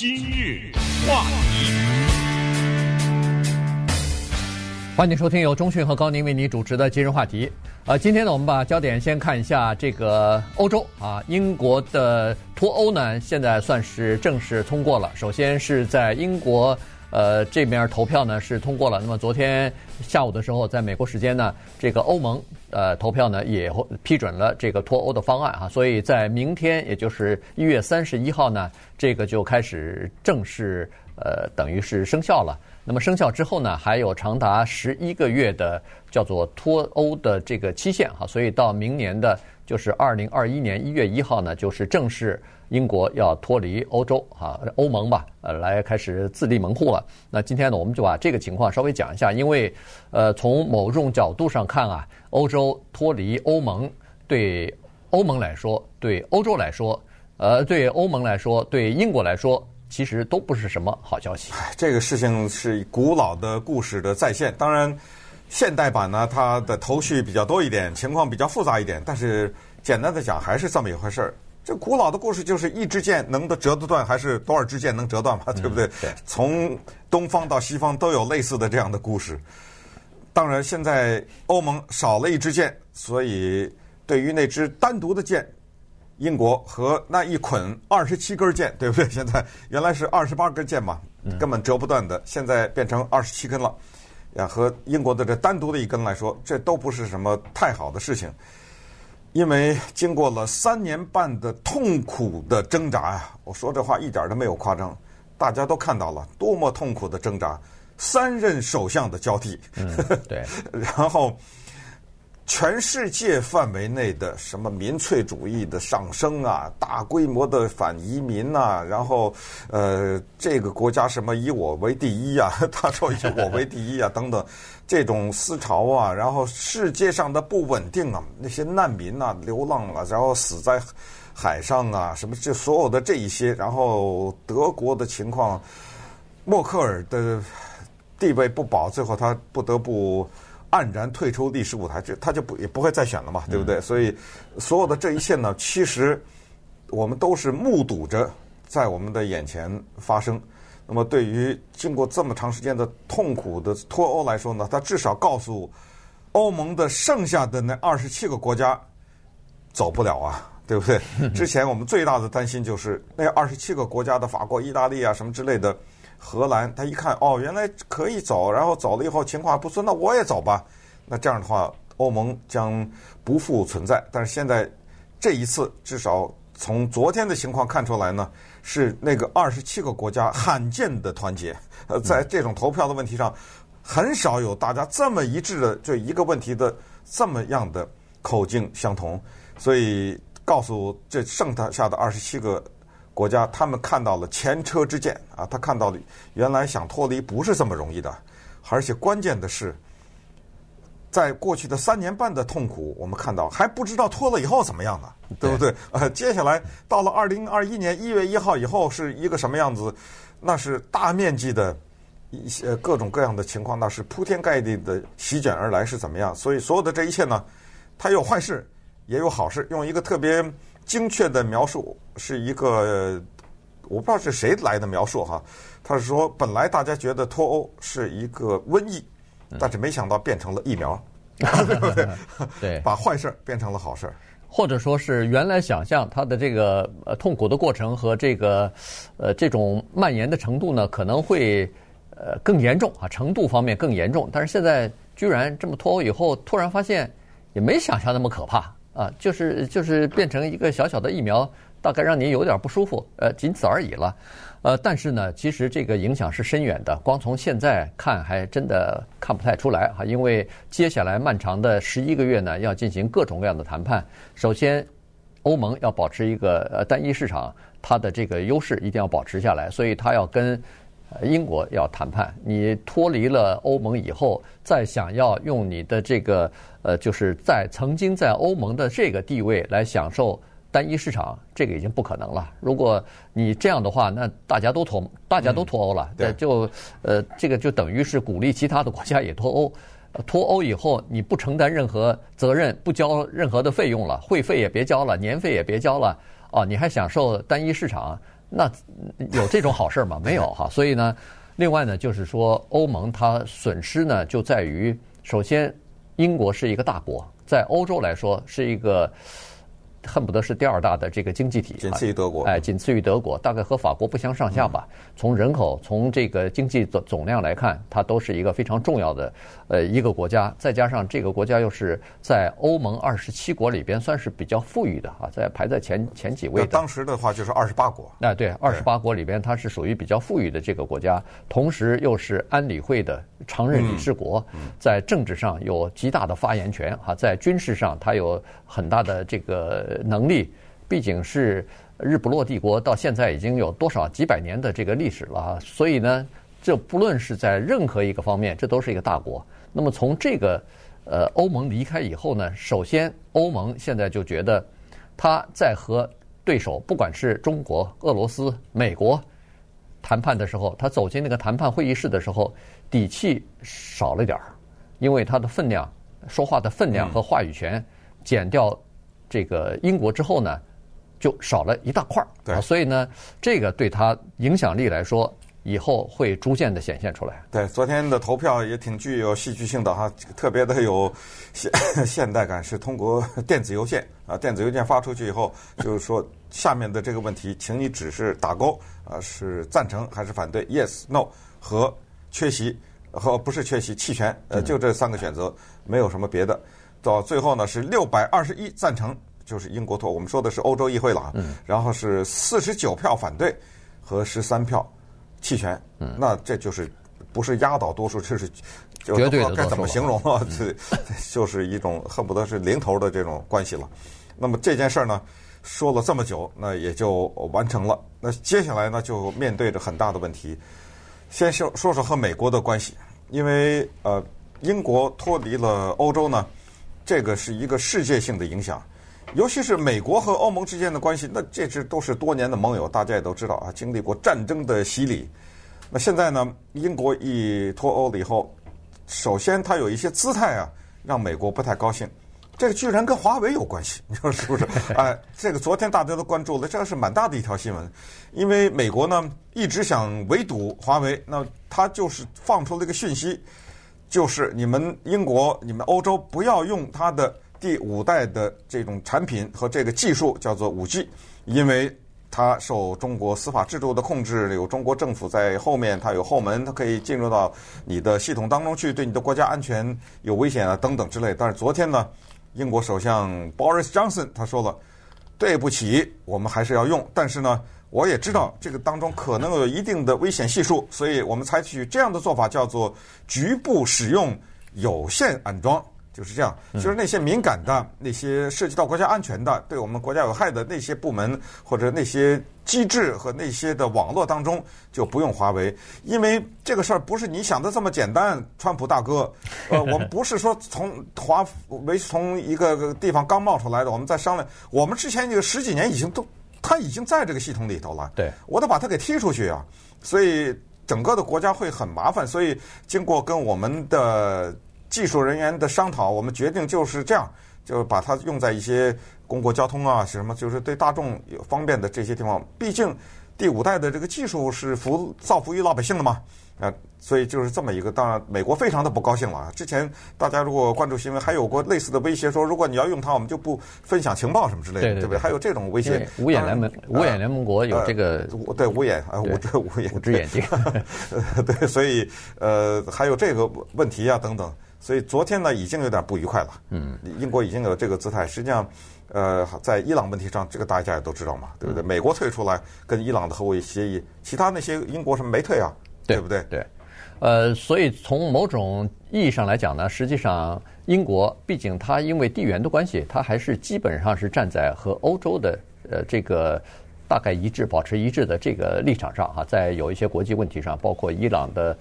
今日话题，欢迎收听由中讯和高宁为你主持的今日话题。呃，今天呢，我们把焦点先看一下这个欧洲啊，英国的脱欧呢，现在算是正式通过了。首先是在英国。呃，这边投票呢是通过了。那么昨天下午的时候，在美国时间呢，这个欧盟呃投票呢也批准了这个脱欧的方案哈。所以在明天，也就是一月三十一号呢，这个就开始正式呃等于是生效了。那么生效之后呢，还有长达十一个月的叫做脱欧的这个期限哈。所以到明年的就是二零二一年一月一号呢，就是正式。英国要脱离欧洲啊，欧盟吧，呃，来开始自立门户了。那今天呢，我们就把这个情况稍微讲一下，因为，呃，从某种角度上看啊，欧洲脱离欧盟对欧盟来说，对欧洲来说，呃，对欧盟来说，对英国来说，其实都不是什么好消息。这个事情是古老的故事的再现，当然，现代版呢，它的头绪比较多一点，情况比较复杂一点，但是简单的讲，还是这么一回事儿。这古老的故事就是一支箭能得折得断，还是多少支箭能折断嘛？对不对？对。从东方到西方都有类似的这样的故事。当然，现在欧盟少了一支箭，所以对于那支单独的箭，英国和那一捆二十七根箭，对不对？现在原来是二十八根箭嘛，根本折不断的，现在变成二十七根了。呀，和英国的这单独的一根来说，这都不是什么太好的事情。因为经过了三年半的痛苦的挣扎呀，我说这话一点都没有夸张，大家都看到了多么痛苦的挣扎，三任首相的交替，嗯、对，然后全世界范围内的什么民粹主义的上升啊，大规模的反移民呐，然后呃，这个国家什么以我为第一啊，他说以我为第一啊，等等。这种思潮啊，然后世界上的不稳定啊，那些难民啊、流浪啊，然后死在海上啊，什么这所有的这一些，然后德国的情况，默克尔的地位不保，最后他不得不黯然退出历史舞台，就他就不也不会再选了嘛，对不对？嗯、所以所有的这一切呢，其实我们都是目睹着在我们的眼前发生。那么，对于经过这么长时间的痛苦的脱欧来说呢，它至少告诉欧盟的剩下的那二十七个国家走不了啊，对不对？之前我们最大的担心就是那二十七个国家的法国、意大利啊什么之类的，荷兰，他一看哦，原来可以走，然后走了以后情况不错，那我也走吧。那这样的话，欧盟将不复存在。但是现在这一次，至少从昨天的情况看出来呢。是那个二十七个国家罕见的团结，呃，在这种投票的问题上，很少有大家这么一致的，就一个问题的这么样的口径相同，所以告诉这剩下的二十七个国家，他们看到了前车之鉴啊，他看到了原来想脱离不是这么容易的，而且关键的是。在过去的三年半的痛苦，我们看到还不知道脱了以后怎么样呢，对不对？呃，接下来到了二零二一年一月一号以后是一个什么样子？那是大面积的一些各种各样的情况，那是铺天盖地的席卷而来，是怎么样？所以所有的这一切呢，它有坏事，也有好事。用一个特别精确的描述，是一个我不知道是谁来的描述哈，他是说本来大家觉得脱欧是一个瘟疫。但是没想到变成了疫苗，对 不对？对，把坏事变成了好事，或者说是原来想象它的这个呃痛苦的过程和这个呃这种蔓延的程度呢，可能会呃更严重啊，程度方面更严重。但是现在居然这么脱欧以后，突然发现也没想象那么可怕啊，就是就是变成一个小小的疫苗，大概让你有点不舒服，呃，仅此而已了。呃，但是呢，其实这个影响是深远的。光从现在看，还真的看不太出来哈。因为接下来漫长的十一个月呢，要进行各种各样的谈判。首先，欧盟要保持一个呃单一市场，它的这个优势一定要保持下来，所以它要跟英国要谈判。你脱离了欧盟以后，再想要用你的这个呃，就是在曾经在欧盟的这个地位来享受。单一市场这个已经不可能了。如果你这样的话，那大家都脱，大家都脱欧了，嗯、对，就呃，这个就等于是鼓励其他的国家也脱欧。脱欧以后，你不承担任何责任，不交任何的费用了，会费也别交了，年费也别交了，哦，你还享受单一市场，那有这种好事吗？没有哈。所以呢，另外呢，就是说欧盟它损失呢就在于，首先英国是一个大国，在欧洲来说是一个。恨不得是第二大的这个经济体，仅次于德国，哎，仅次于德国，大概和法国不相上下吧。从人口、从这个经济总总量来看，它都是一个非常重要的呃一个国家。再加上这个国家又是在欧盟二十七国里边算是比较富裕的啊，在排在前前几位的。当时的话就是二十八国。哎，对，二十八国里边它是属于比较富裕的这个国家，同时又是安理会的常任理事国，在政治上有极大的发言权哈，在军事上它有很大的这个。能力毕竟是日不落帝国，到现在已经有多少几百年的这个历史了啊！所以呢，这不论是在任何一个方面，这都是一个大国。那么从这个呃欧盟离开以后呢，首先欧盟现在就觉得他在和对手，不管是中国、俄罗斯、美国谈判的时候，他走进那个谈判会议室的时候，底气少了点儿，因为他的分量、说话的分量和话语权减掉。这个英国之后呢，就少了一大块儿，对，所以呢，这个对他影响力来说，以后会逐渐的显现出来。对，昨天的投票也挺具有戏剧性的哈，特别的有现 现代感，是通过 电子邮件啊，电子邮件发出去以后，就是说下面的这个问题，请你只是打勾啊，是赞成还是反对？Yes、No 和缺席和不是缺席弃权，呃，就这三个选择，没有什么别的。到最后呢，是六百二十一赞成，就是英国脱。我们说的是欧洲议会了啊。嗯。然后是四十九票反对和十三票弃权。嗯。那这就是不是压倒多数，这是就不知道该怎么形容啊。这就是一种恨不得是零头的这种关系了。那么这件事儿呢，说了这么久，那也就完成了。那接下来呢，就面对着很大的问题。先说说说和美国的关系，因为呃，英国脱离了欧洲呢。这个是一个世界性的影响，尤其是美国和欧盟之间的关系，那这是都是多年的盟友，大家也都知道啊，经历过战争的洗礼。那现在呢，英国一脱欧了以后，首先它有一些姿态啊，让美国不太高兴。这个居然跟华为有关系，你说是不是？哎，这个昨天大家都关注了，这个是蛮大的一条新闻，因为美国呢一直想围堵华为，那他就是放出了一个讯息。就是你们英国、你们欧洲不要用它的第五代的这种产品和这个技术，叫做五 G，因为它受中国司法制度的控制，有中国政府在后面，它有后门，它可以进入到你的系统当中去，对你的国家安全有危险啊等等之类。但是昨天呢，英国首相 Boris Johnson 他说了，对不起，我们还是要用，但是呢。我也知道这个当中可能有一定的危险系数，所以我们采取这样的做法，叫做局部使用有限安装，就是这样。就是那些敏感的、那些涉及到国家安全的、对我们国家有害的那些部门或者那些机制和那些的网络当中，就不用华为，因为这个事儿不是你想的这么简单。川普大哥，呃，我们不是说从华为从一个地方刚冒出来的，我们在商量，我们之前这个十几年已经都。他已经在这个系统里头了，对，我得把他给踢出去啊，所以整个的国家会很麻烦。所以经过跟我们的技术人员的商讨，我们决定就是这样，就把它用在一些公共交通啊，什么就是对大众有方便的这些地方。毕竟第五代的这个技术是服造福于老百姓的嘛。啊，所以就是这么一个，当然美国非常的不高兴了啊。之前大家如果关注新闻，还有过类似的威胁，说如果你要用它，我们就不分享情报什么之类的，对，对，对，对不对？还有这种威胁。五眼联盟，五眼联盟国有这个，呃、对五眼啊，五只五眼，五只眼睛。对，所以呃，还有这个问题啊等等。所以昨天呢，已经有点不愉快了。嗯，英国已经有这个姿态。实际上，呃，在伊朗问题上，这个大家也都知道嘛，对不对？嗯、美国退出来跟伊朗的核武协议，其他那些英国什么没退啊？对不对？对，呃，所以从某种意义上来讲呢，实际上英国毕竟它因为地缘的关系，它还是基本上是站在和欧洲的呃这个大概一致、保持一致的这个立场上哈。在有一些国际问题上，包括伊朗的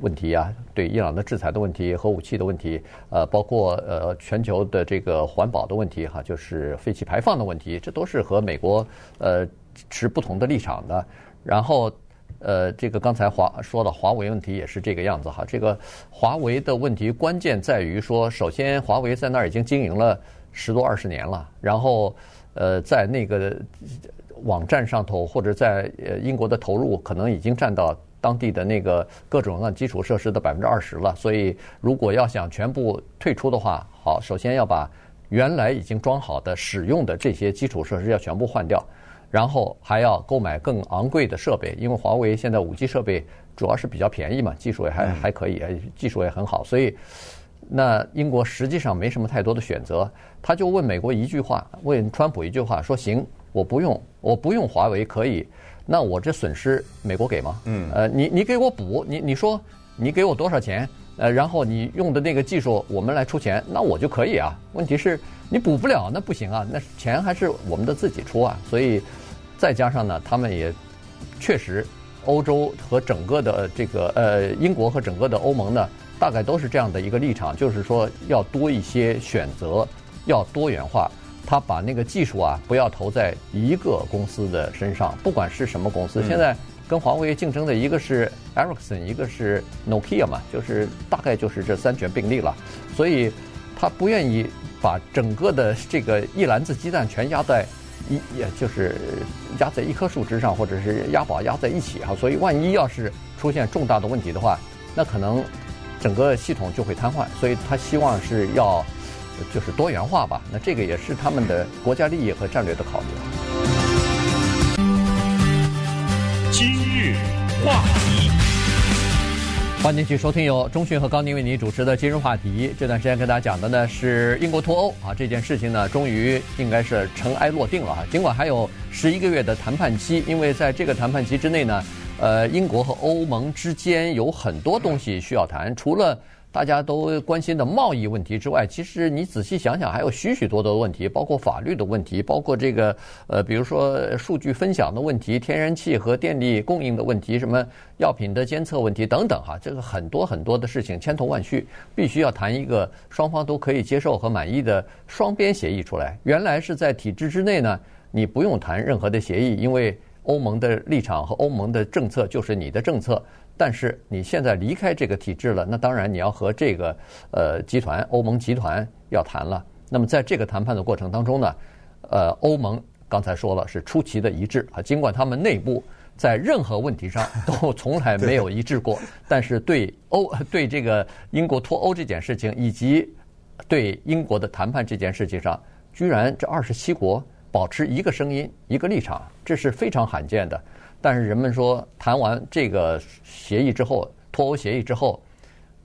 问题啊，对伊朗的制裁的问题、核武器的问题，呃，包括呃全球的这个环保的问题哈，就是废气排放的问题，这都是和美国呃持不同的立场的。然后。呃，这个刚才华说的华为问题也是这个样子哈。这个华为的问题关键在于说，首先华为在那儿已经经营了十多二十年了，然后呃，在那个网站上头或者在呃英国的投入，可能已经占到当地的那个各种各样基础设施的百分之二十了。所以，如果要想全部退出的话，好，首先要把原来已经装好的使用的这些基础设施要全部换掉，然后还要购买更昂贵的设备，因为华为现在五 G 设备主要是比较便宜嘛，技术也还还可以，技术也很好，所以。那英国实际上没什么太多的选择，他就问美国一句话，问川普一句话，说行，我不用，我不用华为可以，那我这损失美国给吗？嗯，呃，你你给我补，你你说你给我多少钱？呃，然后你用的那个技术我们来出钱，那我就可以啊。问题是你补不了，那不行啊，那钱还是我们的自己出啊。所以再加上呢，他们也确实，欧洲和整个的这个呃英国和整个的欧盟呢。大概都是这样的一个立场，就是说要多一些选择，要多元化。他把那个技术啊，不要投在一个公司的身上，不管是什么公司。现在跟华为竞争的一个是 Ericsson，一个是 Nokia 嘛，就是大概就是这三权并立了。所以他不愿意把整个的这个一篮子鸡蛋全压在一，也就是压在一棵树枝上，或者是压宝压在一起啊。所以万一要是出现重大的问题的话，那可能。整个系统就会瘫痪，所以他希望是要就是多元化吧。那这个也是他们的国家利益和战略的考虑。今日话题，欢迎继续收听由中讯和高宁为您主持的今日话题。这段时间跟大家讲的呢是英国脱欧啊，这件事情呢终于应该是尘埃落定了啊。尽管还有十一个月的谈判期，因为在这个谈判期之内呢。呃，英国和欧盟之间有很多东西需要谈，除了大家都关心的贸易问题之外，其实你仔细想想，还有许许多多的问题，包括法律的问题，包括这个呃，比如说数据分享的问题、天然气和电力供应的问题、什么药品的监测问题等等哈，这个很多很多的事情千头万绪，必须要谈一个双方都可以接受和满意的双边协议出来。原来是在体制之内呢，你不用谈任何的协议，因为。欧盟的立场和欧盟的政策就是你的政策，但是你现在离开这个体制了，那当然你要和这个呃集团欧盟集团要谈了。那么在这个谈判的过程当中呢，呃，欧盟刚才说了是出奇的一致啊，尽管他们内部在任何问题上都从来没有一致过，但是对欧对这个英国脱欧这件事情以及对英国的谈判这件事情上，居然这二十七国。保持一个声音、一个立场，这是非常罕见的。但是人们说，谈完这个协议之后，脱欧协议之后，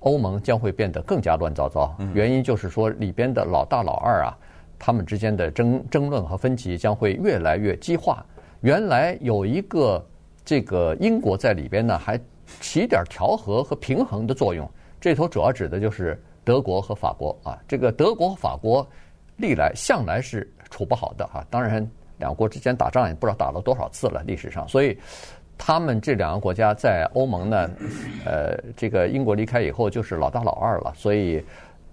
欧盟将会变得更加乱糟糟。原因就是说，里边的老大老二啊，他们之间的争争论和分歧将会越来越激化。原来有一个这个英国在里边呢，还起点调和和平衡的作用。这头主要指的就是德国和法国啊。这个德国和法国历来向来是。处不好的啊，当然两国之间打仗也不知道打了多少次了，历史上，所以他们这两个国家在欧盟呢，呃，这个英国离开以后就是老大老二了，所以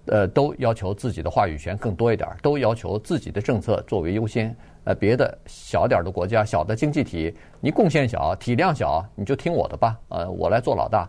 呃都要求自己的话语权更多一点，都要求自己的政策作为优先。呃，别的小点的国家、小的经济体，你贡献小、体量小，你就听我的吧，呃，我来做老大。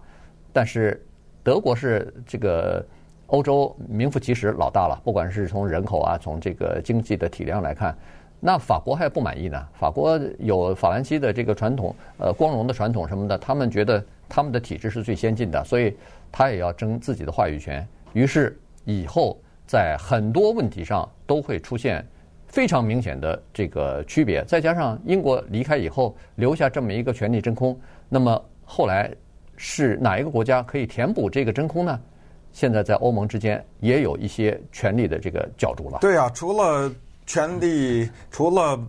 但是德国是这个。欧洲名副其实老大了，不管是从人口啊，从这个经济的体量来看，那法国还不满意呢。法国有法兰西的这个传统，呃，光荣的传统什么的，他们觉得他们的体制是最先进的，所以他也要争自己的话语权。于是以后在很多问题上都会出现非常明显的这个区别。再加上英国离开以后留下这么一个权力真空，那么后来是哪一个国家可以填补这个真空呢？现在在欧盟之间也有一些权力的这个角逐了。对啊，除了权力，除了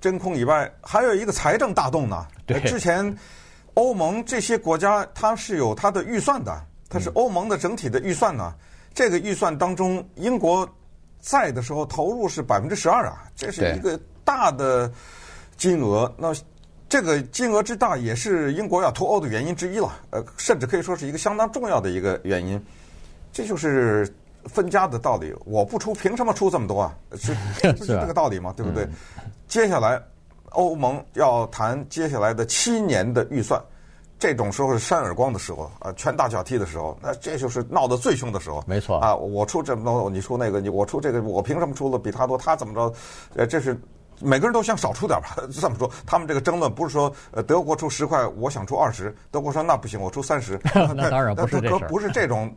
真空以外，还有一个财政大动呢。对，之前欧盟这些国家它是有它的预算的，它是欧盟的整体的预算呢。嗯、这个预算当中，英国在的时候投入是百分之十二啊，这是一个大的金额。那这个金额之大，也是英国要脱欧的原因之一了。呃，甚至可以说是一个相当重要的一个原因。这就是分家的道理，我不出，凭什么出这么多啊？是是这个道理吗？对不对？接下来欧盟要谈接下来的七年的预算，这种时候是扇耳光的时候啊，拳打脚踢的时候，那这就是闹得最凶的时候。没错啊，我出这么多，你出那个，你我出这个，我凭什么出的比他多？他怎么着？呃，这是每个人都想少出点吧。这么说，他们这个争论不是说呃德国出十块，我想出二十，德国说那不行，我出三十。那当然不是这不是这种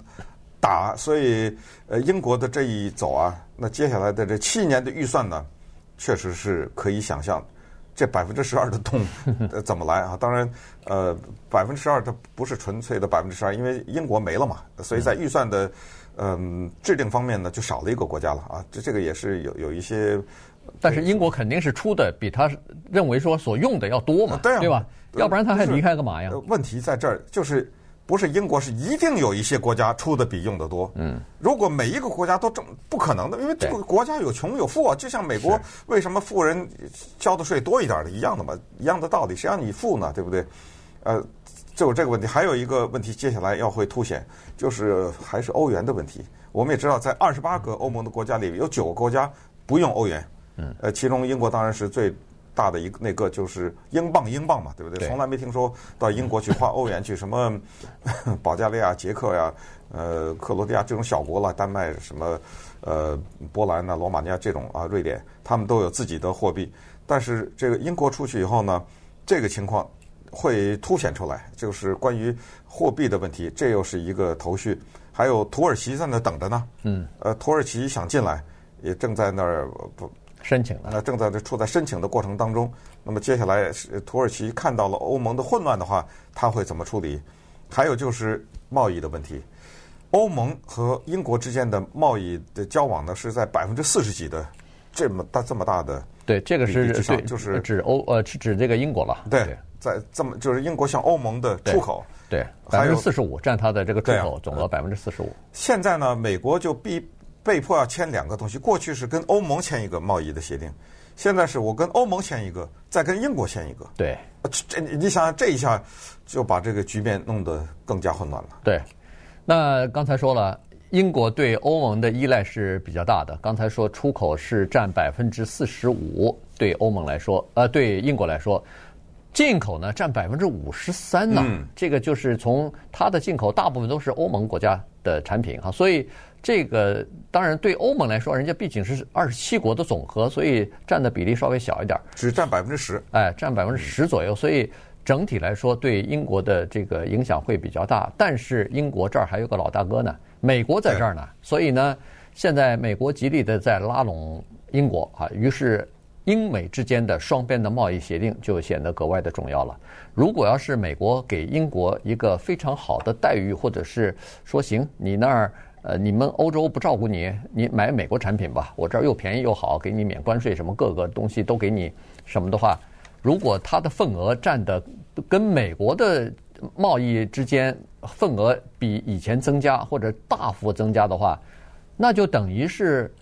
打，所以呃英国的这一走啊，那接下来的这七年的预算呢，确实是可以想象。这百分之十二的洞 怎么来啊？当然，呃，百分之十二它不是纯粹的百分之十二，因为英国没了嘛，所以在预算的嗯、呃、制定方面呢，就少了一个国家了啊。这这个也是有有一些，但是英国肯定是出的比他认为说所用的要多嘛，对啊，对吧？要不然他还离开干嘛呀？问题在这儿就是。不是英国，是一定有一些国家出的比用的多。嗯，如果每一个国家都这么不可能的，因为这个国家有穷有富啊，就像美国为什么富人交的税多一点的一样的嘛，一样的道理，谁让你富呢？对不对？呃，就有这个问题。还有一个问题，接下来要会凸显，就是还是欧元的问题。我们也知道，在二十八个欧盟的国家里，有九个国家不用欧元。嗯，呃，其中英国当然是最。大的一个那个就是英镑，英镑嘛，对不对？对，从来没听说到英国去花欧元去什么 保加利亚、捷克呀、呃克罗地亚这种小国了，丹麦什么呃波兰呐、罗马尼亚这种啊，瑞典，他们都有自己的货币。但是这个英国出去以后呢，这个情况会凸显出来，就是关于货币的问题，这又是一个头绪。还有土耳其在那等着呢，嗯，呃，土耳其想进来，也正在那儿不。申请了，那正在这处在申请的过程当中。那么接下来，土耳其看到了欧盟的混乱的话，他会怎么处理？还有就是贸易的问题。欧盟和英国之间的贸易的交往呢，是在百分之四十几的这么大这么大的。对，这个是对，就是指欧呃，指这个英国了。对，在这么就是英国向欧盟的出口，对，百分之四十五占它的这个出口总额百分之四十五。现在呢，美国就必。被迫要签两个东西，过去是跟欧盟签一个贸易的协定，现在是我跟欧盟签一个，再跟英国签一个。对，这你想想，这一下就把这个局面弄得更加混乱了。对，那刚才说了，英国对欧盟的依赖是比较大的。刚才说出口是占百分之四十五，对欧盟来说，呃，对英国来说，进口呢占百分之五十三呢。嗯，这个就是从它的进口大部分都是欧盟国家的产品哈，所以。这个当然对欧盟来说，人家毕竟是二十七国的总和，所以占的比例稍微小一点，只占百分之十，哎，占百分之十左右。所以整体来说，对英国的这个影响会比较大。但是英国这儿还有个老大哥呢，美国在这儿呢，所以呢，现在美国极力的在拉拢英国啊，于是英美之间的双边的贸易协定就显得格外的重要了。如果要是美国给英国一个非常好的待遇，或者是说行，你那儿。呃，你们欧洲不照顾你，你买美国产品吧，我这儿又便宜又好，给你免关税，什么各个东西都给你，什么的话，如果它的份额占的跟美国的贸易之间份额比以前增加或者大幅增加的话，那就等于是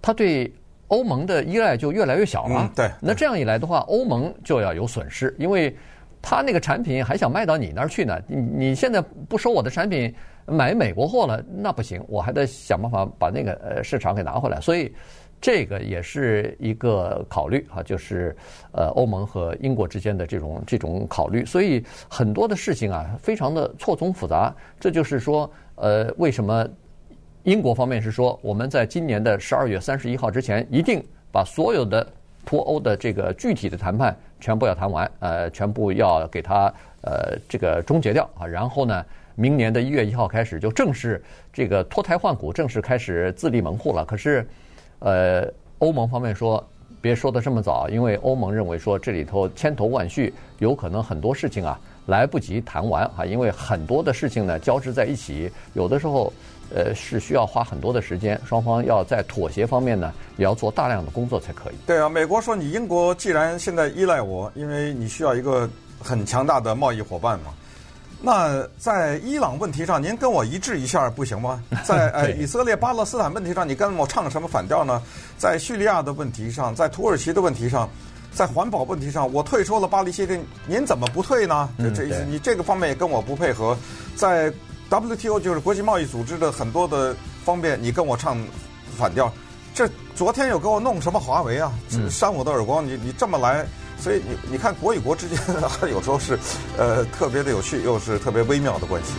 它对欧盟的依赖就越来越小了。嗯，对。那这样一来的话，欧盟就要有损失，因为它那个产品还想卖到你那儿去呢。你你现在不收我的产品。买美国货了，那不行，我还得想办法把那个呃市场给拿回来。所以，这个也是一个考虑啊，就是呃欧盟和英国之间的这种这种考虑。所以很多的事情啊，非常的错综复杂。这就是说，呃，为什么英国方面是说我们在今年的十二月三十一号之前，一定把所有的脱欧的这个具体的谈判全部要谈完，呃，全部要给它呃这个终结掉啊，然后呢，明年的一月一号开始，就正式这个脱胎换骨，正式开始自立门户了。可是，呃，欧盟方面说别说的这么早，因为欧盟认为说这里头千头万绪，有可能很多事情啊来不及谈完啊，因为很多的事情呢交织在一起，有的时候呃是需要花很多的时间，双方要在妥协方面呢也要做大量的工作才可以。对啊，美国说你英国既然现在依赖我，因为你需要一个很强大的贸易伙伴嘛。那在伊朗问题上，您跟我一致一下不行吗？在呃以色列、巴勒斯坦问题上，你跟我唱什么反调呢？在叙利亚的问题上，在土耳其的问题上，在环保问题上，我退出了巴黎协定，您怎么不退呢？这这你这个方面也跟我不配合。在 WTO 就是国际贸易组织的很多的方面，你跟我唱反调。这昨天又给我弄什么华为啊？扇我的耳光，你你这么来。所以你你看国与国之间，有时候是，呃，特别的有趣，又是特别微妙的关系。